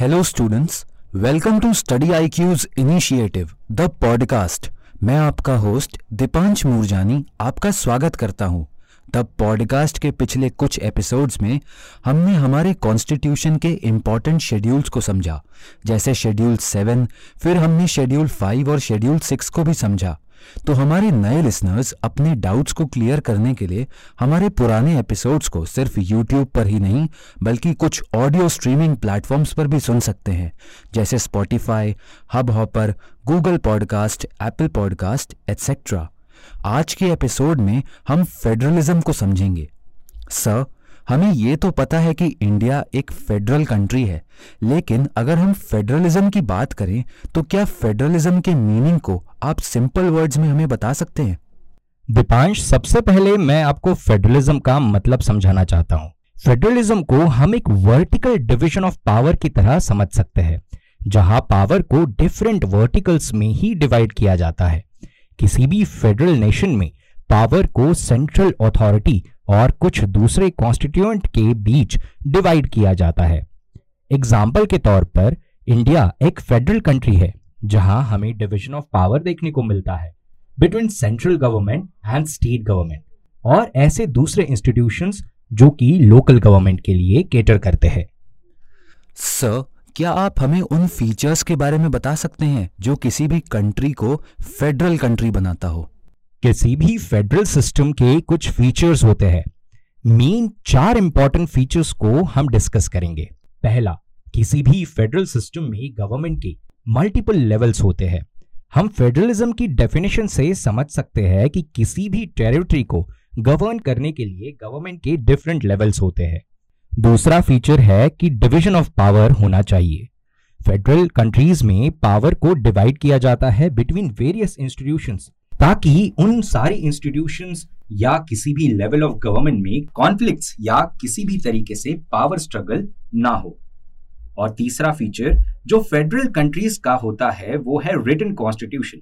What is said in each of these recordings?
Hello students welcome to study I Q's initiative the podcast मैं आपका host Deepansh Moorjani आपका स्वागत करता हूँ। द पॉडकास्ट के पिछले कुछ एपिसोड्स में हमने हमारे कॉन्स्टिट्यूशन के इंपॉर्टेंट शेड्यूल्स को समझा। जैसे शेड्यूल सेवन फिर हमने शेड्यूल फाइव और शेड्यूल सिक्स को भी समझा। तो हमारे नए लिसनर्स अपने डाउट्स को क्लियर करने के लिए हमारे पुराने एपिसोड्स को सिर्फ़ यूट्यूब पर ही नहीं, बल्कि कुछ ऑडियो स्ट्रीमिंग प्लेटफॉर्म्स पर भी सुन सकते हैं, जैसे Spotify Hubhopper Google podcast Apple podcast etcetera आज के एपिसोड में हम फेडरलिज्म को समझेंगे। सर हमें ये तो पता है कि इंडिया एक फेडरल कंट्री है, लेकिन अगर हम फेडरलिज्म की बात करें तो क्या फेडरलिज्म के मीनिंग को आप सिंपल वर्ड्स में हमें बता सकते हैं? दीपांश, सबसे पहले मैं आपको फेडरलिज्म का मतलब समझाना चाहता हूँ। फेडरलिज्म को हम एक वर्टिकल डिवीज़न ऑफ़ पावर की तरह समझ सकते हैं, जहाँ पावर को डिफरेंट वर्टिकल्स में ही डिवाइड किया जाता है। किसी भी फेडरल नेशन में पावर को सेंट्रल अथॉरिटी और कुछ दूसरे कॉन्स्टिट्यूएंट के बीच डिवाइड किया जाता है। एग्ज़ाम्पल के तौर पर इंडिया एक फेडरल कंट्री है, जहाँ हमें डिवीज़न ऑफ़ पावर देखने को मिलता है। Between central government and state government और ऐसे दूसरे इंस्टीट्यूशंस जो कि लोकल गवर्नमेंट के लिए केटर करते हैं। सर क्या आप हमें उन फीचर्स के बारे में बता सकते हैं जो किसी भी कंट्री को फेडरल कंट्री बनाता हो? किसी भी फेडरल सिस्टम के कुछ फीचर्स होते हैं। मेन चार इंपॉर्टेंट फीचर्स को हम डिस्कस करेंगे। पहला, किसी भी फेडरल सिस्टम में गवर्नमेंट के मल्टीपल लेवल्स होते हैं। हम फेडरलिज्म की डेफिनेशन से समझ सकते हैं कि किसी भी टेरिटरी को गवर्न करने के लिए गवर्नमेंट के डिफरेंट लेवल्स होते हैं। दूसरा फीचर है कि डिवीज़न ऑफ़ पावर होना चाहिए। फेडरल कंट्रीज़ में पावर को डिवाइड किया जाता है बिटवीन वेरियस इंस्टीट्यूशंस ताकि उन सारी इंस्टीट्यूशंस या किसी भी लेवल ऑफ़ गवर्नमेंट में कॉन्फ्लिक्ट्स या किसी भी तरीके से पावर स्ट्रगल ना हो। और तीसरा फीचर जो फेडरल कंट्रीज़ का होता है, वो है रिटन कॉन्स्टिट्यूशन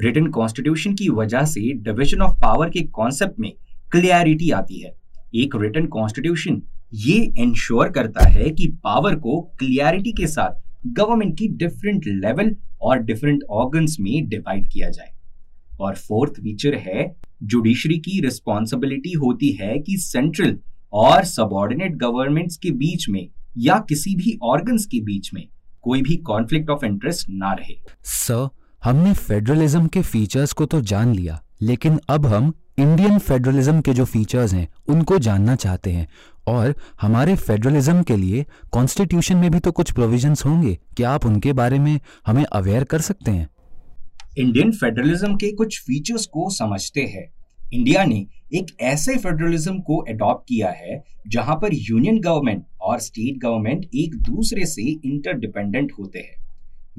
रिटन कॉन्स्टिट्यूशन की वजह से डिविजन ऑफ़ पावर के कॉन्सेप्ट में क्लियरिटी आती है। एक रिटन कॉन्स्टिट्यूशन ये इंश्योर करता है कि पावर को क्लियरिटी के साथ गवर्नमेंट की डिफरेंट लेवल और डिफरेंट ऑर्गन्स में डिवाइड किया जाए। और फोर्थ फीचर है जुडिशरी की रिस्पॉन्सिबिलिटी होती है कि सेंट्रल और सबॉर्डिनेट गवर्नमेंट्स के बीच में या किसी भी ऑर्गन्स के बीच में कोई भी कॉन्फ्लिक्ट ऑफ़ इंटरेस्ट ना रहे। सर हमने फेडरलिज्म के फीचर्स को तो जान लिया, लेकिन अब हम इंडियन फेडरलिज्म के जो फीचर्स हैं, उनको जानना चाहते हैं। और हमारे फेडरलिज्म के लिए कॉन्स्टिट्यूशन में भी तो कुछ प्रोविजंस होंगे। क्या आप उनके बारे में हमें अवेयर कर सकते हैं? इंडियन फेडरलिज्म के कुछ फीचर्स को समझते हैं। इंडिया ने एक ऐसे फेडरलिज्म को अडॉप्ट किया है, जहाँ पर यूनियन गवर्नमेंट और स्टेट गवर्नमेंट एक दूसरे से इंटरडिपेंडेंट होते हैं।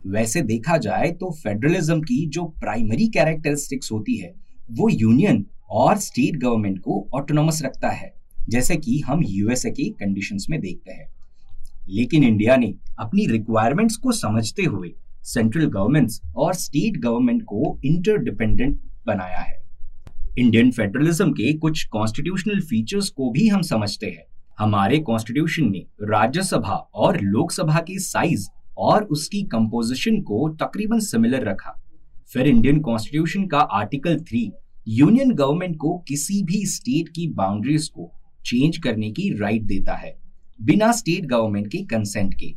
वैसे देखा जाए तो फेडरलिज्म की जो प्राइमरी कैरेक्टरिस्टिक्स होती है, वो यूनियन और स्टेट गवर्नमेंट को ऑटोनोमस रखता है, जैसे कि हम यूएसए के कंडीशंस में देखते हैं। लेकिन इंडिया ने अपनी रिक्वायरमेंट्स को समझते हुए सेंट्रल गवर्नमेंट्स और स्टेट गवर्नमेंट को इंटरडिपेंडेंट बनाया है। इंडियन फेडरलिज्म के कुछ कॉन्स्टिट्यूशनल फीचर्स को भी हम समझते हैं। हमारे कॉन्स्टिट्यूशन ने राज्यसभा और लोकसभा के साइज़ और उसकी कंपोजिशन को तकरीबन सिमिलर रखा। फिर इंडियन कॉन्स्टिट्यूशन का आर्टिकल थ्री यूनियन गवर्नमेंट को किसी भी स्टेट की बाउंड्रीज को चेंज करने की राइट देता है, बिना स्टेट गवर्नमेंट के कंसेंट के।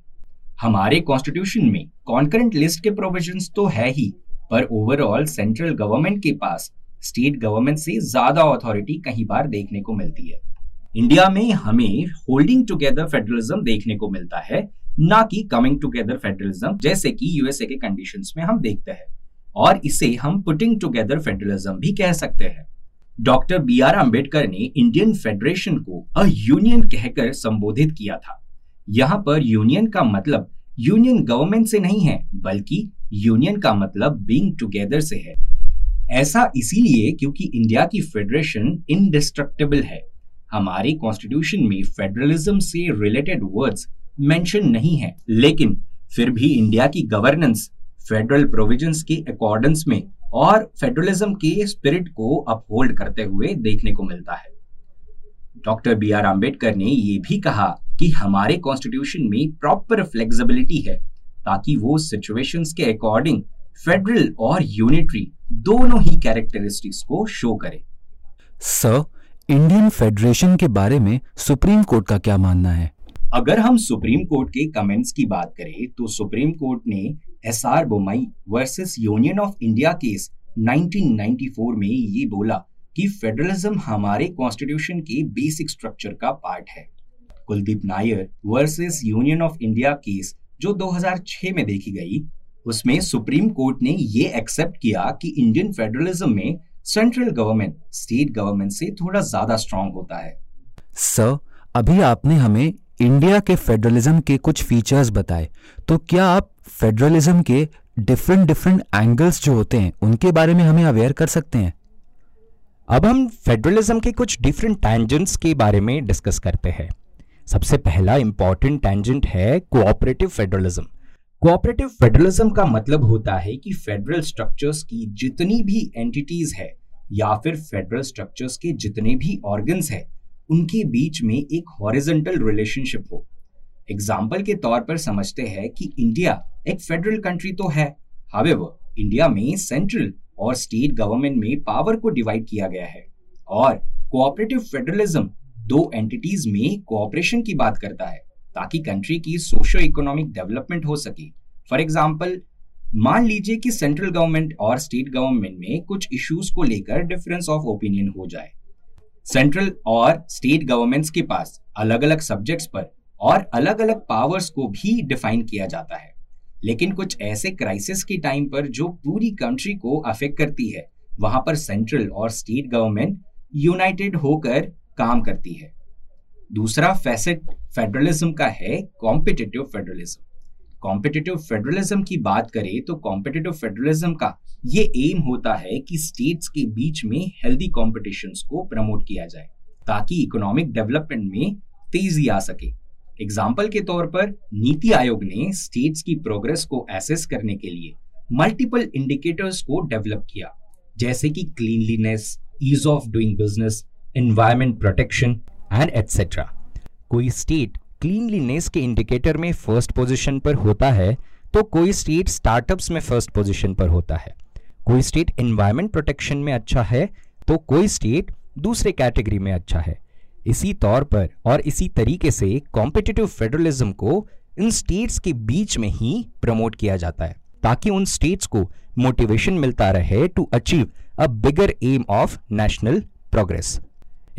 हमारे कॉन्स्टिट्यूशन में कॉन्करेंट लिस्ट के प्रोविजंस तो है ही, पर ओवरऑल सेंट्रल गवर्नमेंट के पास स्टेट गवर्नमेंट से ज़्यादा अथॉरिटी कहीं बार देखने को मिलती है। इंडिया में हमें होल्डिंग टुगेदर फेडरलिज्म देखने को मिलता है, ना कि कमिंग टुगेदर फेडरलिज्म जैसे कि यूएसए के कंडीशंस में हम देखते हैं। और इसे हम पुटिंग टुगेदर फेडरलिज्म भी कह सकते हैं। डॉक्टर बी आर अंबेडकर ने इंडियन फेडरेशन को अ यूनियन कहकर संबोधित किया था। यहाँ पर यूनियन का मतलब यूनियन गवर्नमेंट से नहीं है, बल्कि यूनियन का मतलब बीइंग टुगेदर से है। ऐसा इसीलिए क्योंकि इंडिया की फेडरेशन इनडिस्ट्रक्टेबल है। हमारे कॉन्स्टिट्यूशन में फेडरलिज्म से रिलेटेड वर्ड्स मेंशन नहीं है, लेकिन फिर भी इंडिया की गवर्नेंस फेडरल प्रोविजंस के अकॉर्डेंस में और फेडरलिज्म के स्पिरिट को अपहोल्ड करते हुए देखने को मिलता है। डॉक्टर बी आर आम्बेडकर ने यह भी कहा कि हमारे कॉन्स्टिट्यूशन में प्रॉपर फ्लेक्सिबिलिटी है ताकि वो सिचुएशंस के अकॉर्डिंग फेडरल और यूनिटरी दोनों ही कैरेक्टरिस्टिक्स को शो करे। सर इंडियन फेडरेशन के बारे में सुप्रीम कोर्ट का क्या मानना है? अगर हम सुप्रीम कोर्ट के कमेंट्स की बात करें तो सुप्रीम कोर्ट ने S R Bommai versus union of India case 1994 में ये बोला कि फेडरलिज्म हमारे कॉन्स्टिट्यूशन के बेसिक स्ट्रक्चर का पार्ट है। Kuldip Nayar versus union of India case जो 2006 में देखी गई उसमें सुप्रीम कोर्ट ने ये एक्सेप्ट किया कि इंडियन फेडरलिज्म में सेंट्रल गवर्नमेंट स्टेट गवर्नमेंट से थोड़ा ज़्यादा स्ट्रांग होता है। सर अभी आपने हमें इंडिया के फेडरलिज्म के कुछ फीचर्स बताए तो क्या आप फेडरलिज्म के डिफरेंट डिफरेंट एंगल्स जो होते हैं उनके बारे में हमें अवेयर कर सकते हैं? अब हम फेडरलिज्म के कुछ डिफरेंट टेंजेंट्स के बारे में डिस्कस करते हैं। सबसे पहला इंपॉर्टेंट टेंजेंट है कोऑपरेटिव फेडरलिज्म कोऑपरेटिव फेडरलिज्म का मतलब होता है कि फेडरल स्ट्रक्चर्स की जितनी भी एंटिटीज है, या फिर फेडरल स्ट्रक्चर्स के जितने भी ऑर्गन्स है, उनके बीच में एक हॉरिजेंटल रिलेशनशिप हो. एग्ज़ाम्पल के तौर पर समझते हैं कि इंडिया एक फेडरल कंट्री तो है. हावेवर इंडिया में सेंट्रल और स्टेट गवर्नमेंट में पावर को डिवाइड किया गया है. और कोऑपरेटिव फेडरलिज्म दो एंटिटीज में कोऑपरेशन की बात करता है, ताकि कंट्री की सोशो इकोनॉमिक डेवलपमेंट हो सके। फॉर एग्ज़ाम्पल मान लीजिए कि सेंट्रल गवर्नमेंट और स्टेट गवर्नमेंट में कुछ इश्यूज़ को लेकर डिफरेंस ऑफ़ ओपिनियन हो जाए। सेंट्रल और स्टेट गवर्नमेंट्स के पास अलग अलग सब्जेक्ट्स पर और अलग अलग पावर्स को भी डिफाइन किया जाता है। लेकिन कुछ ऐसे क्राइसिस के टाइम पर जो पूरी कंट्री को अफेक्ट करती है, वहाँ पर सेंट्रल और स्टेट गवर्नमेंट यूनाइटेड होकर काम करती है। दूसरा फैसेट फेडरलिज्म का है कॉम्पिटिटिव फेडरलिज्म कॉम्पिटिटिव फेडरलिज्म की बात करें तो कॉम्पिटिटिव फेडरलिज्म का ये एम होता है कि स्टेट्स के बीच में हेल्दी कॉम्पिटिशन को प्रमोट किया जाए, ताकि इकोनॉमिक डेवलपमेंट में तेज़ी आ सके। एग्ज़ाम्पल के तौर पर, नीति आयोग ने स्टेट्स की प्रोग्रेस को एसेस करने के लिए मल्टीपल इंडिकेटर्स को डेवलप किया, जैसे कि cleanliness ease of doing business environment protection and etcetera कोई स्टेट क्लीनलीनेस के इंडिकेटर में फ़र्स्ट पोजीशन पर होता है तो कोई स्टेट स्टार्टअप्स में फ़र्स्ट पोजीशन पर होता है। कोई स्टेट एनवायरमेंट प्रोटेक्शन में अच्छा है तो कोई स्टेट दूसरे कैटेगरी में अच्छा है। इसी तौर पर और इसी तरीके से कॉम्पिटिटिव फेडरलिज्म को इन स्टेट्स के बीच में ही प्रमोट किया जाता है, ताकि उन स्टेट्स को मोटिवेशन मिलता रहे to achieve a bigger aim of national progress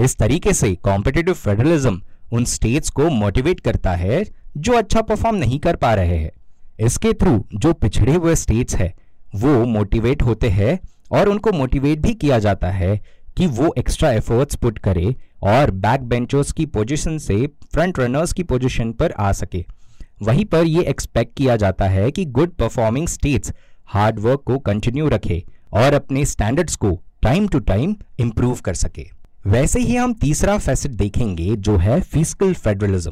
इस तरीके से कॉम्पिटेटिव फेडरलिज्म उन स्टेट्स को मोटिवेट करता है जो अच्छा परफॉर्म नहीं कर पा रहे हैं। इसके थ्रू जो पिछड़े हुए स्टेट्स है, वो मोटिवेट होते हैं और उनको मोटिवेट भी किया जाता है कि वो एक्स्ट्रा एफर्ट्स पुट करे और बैक बेंचर्स की पोजीशन से फ्रंट रनर्स की पोजीशन पर आ सके। वहीं पर ये एक्सपेक्ट किया जाता है कि good performing states hard work को कंटिन्यू रखे और अपने स्टैंडर्ड्स को टाइम टू टाइम इम्प्रूव कर सके। वैसे ही हम तीसरा फैसेट देखेंगे जो है फ़िज़िकल फेडरलिज्म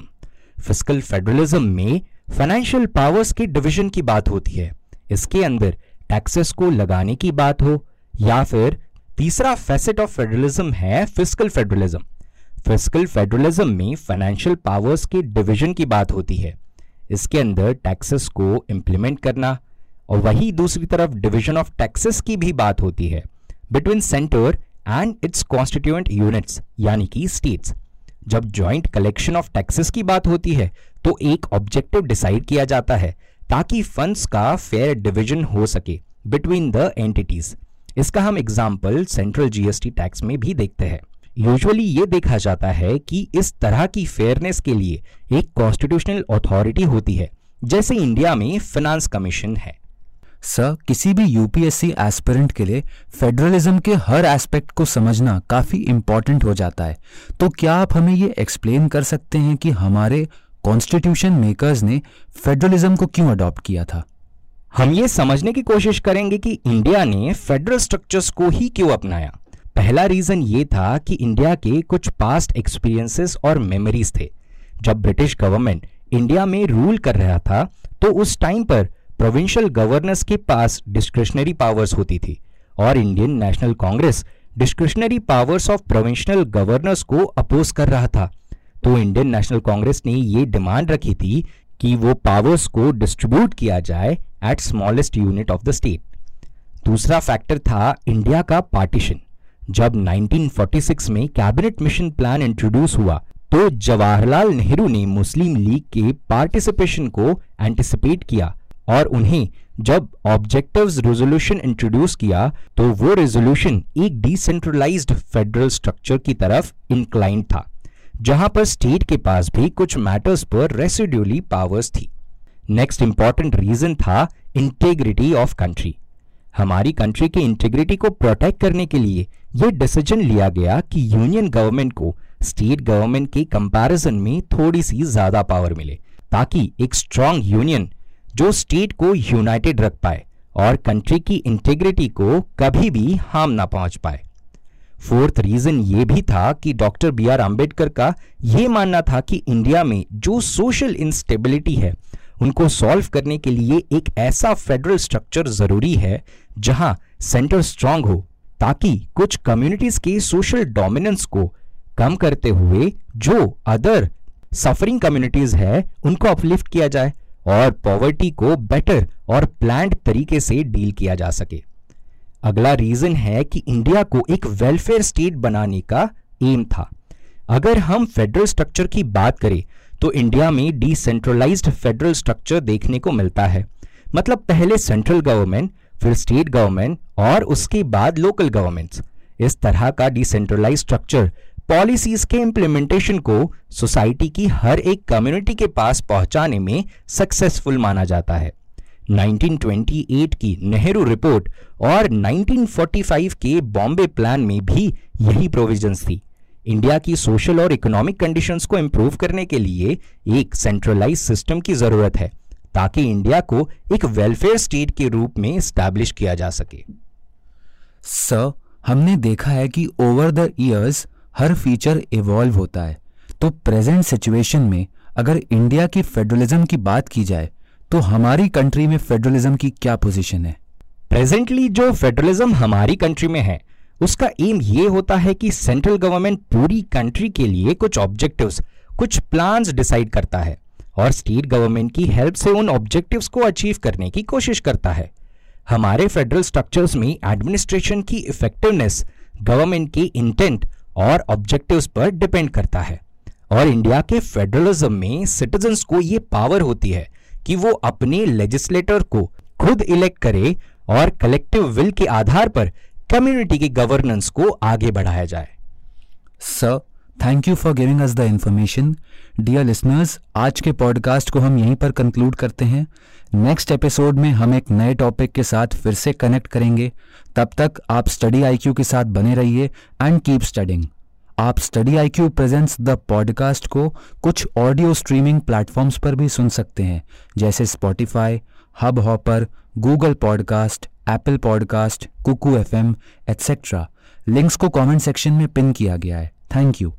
फ़िज़िकल फेडरलिज्म में फाइनेंशियल पावर्स के डिवीज़न की बात होती है। इसके अंदर टैक्सेस को लगाने की बात हो या फिर तीसरा फैसेट ऑफ़ फेडरलिज्म है फ़िज़िकल फेडरलिज्म फ़िज़िकल फेडरलिज्म में फाइनेंशियल पावर्स के डिवीज़न की बात होती है। इसके अंदर टैक्सेस को इंप्लीमेंट करना और वही दूसरी तरफ़ डिवीज़न ऑफ़ टैक्सेस की भी बात होती है। Between centre and its constituent units यानी कि स्टेट्स जब ज्वाइंट कलेक्शन ऑफ़ टैक्सेस की बात होती है तो एक ऑब्जेक्टिव डिसाइड किया जाता है, ताकि फंड्स का फेयर डिवीज़न हो सके बिटवीन द एंटिटीज इसका हम एग्ज़ाम्पल सेंट्रल जीएसटी टैक्स में भी देखते हैं. यूजुअली ये देखा जाता है कि इस तरह की फेयरनेस के लिए एक कॉन्स्टिट्यूशनल अथॉरिटी होती है, जैसे इंडिया में फिनांस कमीशन है। सर किसी भी यूपीएससी एस्पिरेंट के लिए फेडरलिज्म के हर एस्पेक्ट को समझना काफ़ी इंपॉर्टेंट हो जाता है। तो क्या आप हमें ये एक्सप्लेन कर सकते हैं कि हमारे कॉन्स्टिट्यूशन मेकर्स ने फेडरलिज्म को क्यों अडॉप्ट किया था? हम ये समझने की कोशिश करेंगे कि इंडिया ने फेडरल स्ट्रक्चर्स को ही क्यों अपनाया। पहला रीजन ये था कि इंडिया के कुछ पास्ट एक्सपीरियंसेस और मेमोरीज थे। जब ब्रिटिश गवर्नमेंट इंडिया में रूल कर रहा था तो उस टाइम पर प्रोविंशियल गवर्नर्स के पास डिस्क्रिशनरी पावर्स होती थी और Indian National Congress discretionary powers of provincial governors को अपोज कर रहा था। तो इंडियन नेशनल कांग्रेस ने ये डिमांड रखी थी कि वो पावर्स को डिस्ट्रीब्यूट किया जाए at smallest unit of the state दूसरा फैक्टर था इंडिया का पार्टीशन जब 1946 में कैबिनेट मिशन प्लान इंट्रोड्यूस हुआ तो जवाहरलाल नेहरू ने मुस्लिम लीग के पार्टिसिपेशन को एंटिसिपेट किया। और उन्हें जब ऑब्जेक्टिव्स रेजोल्यूशन इंट्रोड्यूस किया तो वो रेजोल्यूशन एक डिसेंट्रलाइज्ड फेडरल स्ट्रक्चर की तरफ़ इंक्लाइंड था, जहाँ पर स्टेट के पास भी कुछ मैटर्स पर रेसिड्यूली पावर्स थी। नेक्स्ट इंपॉर्टेंट रीजन था इंटेग्रिटी ऑफ़ कंट्री हमारी कंट्री की इंटीग्रिटी को प्रोटेक्ट करने के लिए यह डिसीज़न लिया गया कि यूनियन गवर्नमेंट को स्टेट गवर्नमेंट के कंपैरिजन में थोड़ी सी ज़्यादा पावर मिले, ताकि एक स्ट्रांग यूनियन जो स्टेट को यूनाइटेड रख पाए और कंट्री की इंटीग्रिटी को कभी भी हार्म ना पहुँच पाए। फोर्थ रीजन ये भी था कि डॉक्टर बी आर आम्बेडकर का यह मानना था कि इंडिया में जो सोशल इंस्टेबिलिटी है, उनको सॉल्व करने के लिए एक ऐसा फेडरल स्ट्रक्चर ज़रूरी है जहाँ सेंटर स्ट्रांग हो ताकि कुछ कम्युनिटीज के सोशल डोमिनेंस को कम करते हुए जो अदर सफरिंग कम्युनिटीज है, उनको अपलिफ्ट किया जाए। और पॉवर्टी को बेटर और प्लान्ड तरीके से डील किया जा सके। अगला रीजन है कि इंडिया को एक वेलफेयर स्टेट बनाने का एम था। अगर हम फेडरल स्ट्रक्चर की बात करें तो इंडिया में डिसेंट्रलाइज्ड फेडरल स्ट्रक्चर देखने को मिलता है। मतलब पहले सेंट्रल गवर्नमेंट फिर स्टेट गवर्नमेंट और उसके बाद लोकल गवर्नमेंट्स इस तरह का डिसेंट्रलाइज स्ट्रक्चर पॉलिसीज़ के इंप्लीमेंटेशन को सोसाइटी की हर एक कम्युनिटी के पास पहुँचाने में सक्सेसफुल माना जाता है। 1928 की नेहरू रिपोर्ट और 1945 के बॉम्बे प्लान में भी यही प्रोविजंस थी। इंडिया की सोशल और इकोनॉमिक कंडीशंस को इंप्रूव करने के लिए एक सेंट्रलाइज सिस्टम की ज़रूरत है, ताकि इंडिया को एक वेलफेयर स्टेट के रूप में स्टैब्लिश किया जा सके। सर हमने देखा है कि ओवर द इयर्स हर फीचर इवॉल्व होता है। तो प्रेजेंट सिचुएशन में अगर इंडिया की फेडरलिज्म की बात की जाए तो हमारी कंट्री में फेडरलिज्म की क्या पोजीशन है? प्रेजेंटली जो फेडरलिज्म हमारी कंट्री में है, उसका एम ये होता है कि सेंट्रल गवर्नमेंट पूरी कंट्री के लिए कुछ ऑब्जेक्टिव्स कुछ प्लान्स डिसाइड करता है और स्टेट गवर्नमेंट की हेल्प से उन ऑब्जेक्टिव्स को अचीव करने की कोशिश करता है। हमारे फेडरल स्ट्रक्चर्स में एडमिनिस्ट्रेशन की इफेक्टिवनेस गवर्नमेंट के इंटेंट और ऑब्जेक्टिव्स पर डिपेंड करता है। और इंडिया के फेडरलिज्म में सिटीजन्स को ये पावर होती है कि वो अपने लेजिस्लेटर को खुद इलेक्ट करे और कलेक्टिव विल के आधार पर कम्युनिटी की गवर्नेंस को आगे बढ़ाया जाए। Sir thank you for giving us the information dear listeners आज के पॉडकास्ट को हम यहीं पर कंक्लूड करते हैं। नेक्स्ट एपिसोड में हम एक नए टॉपिक के साथ फिर से कनेक्ट करेंगे। तब तक आप स्टडी आईक्यू के साथ बने रहिए एंड कीप स्टडिंग आप study I Q presents the podcast को कुछ ऑडियो स्ट्रीमिंग प्लेटफॉर्म्स पर भी सुन सकते हैं। जैसे Spotify Hubhopper Google podcast Apple podcast Kuku F M etcetera links को कमेंट सेक्शन में पिन किया गया है। Thank you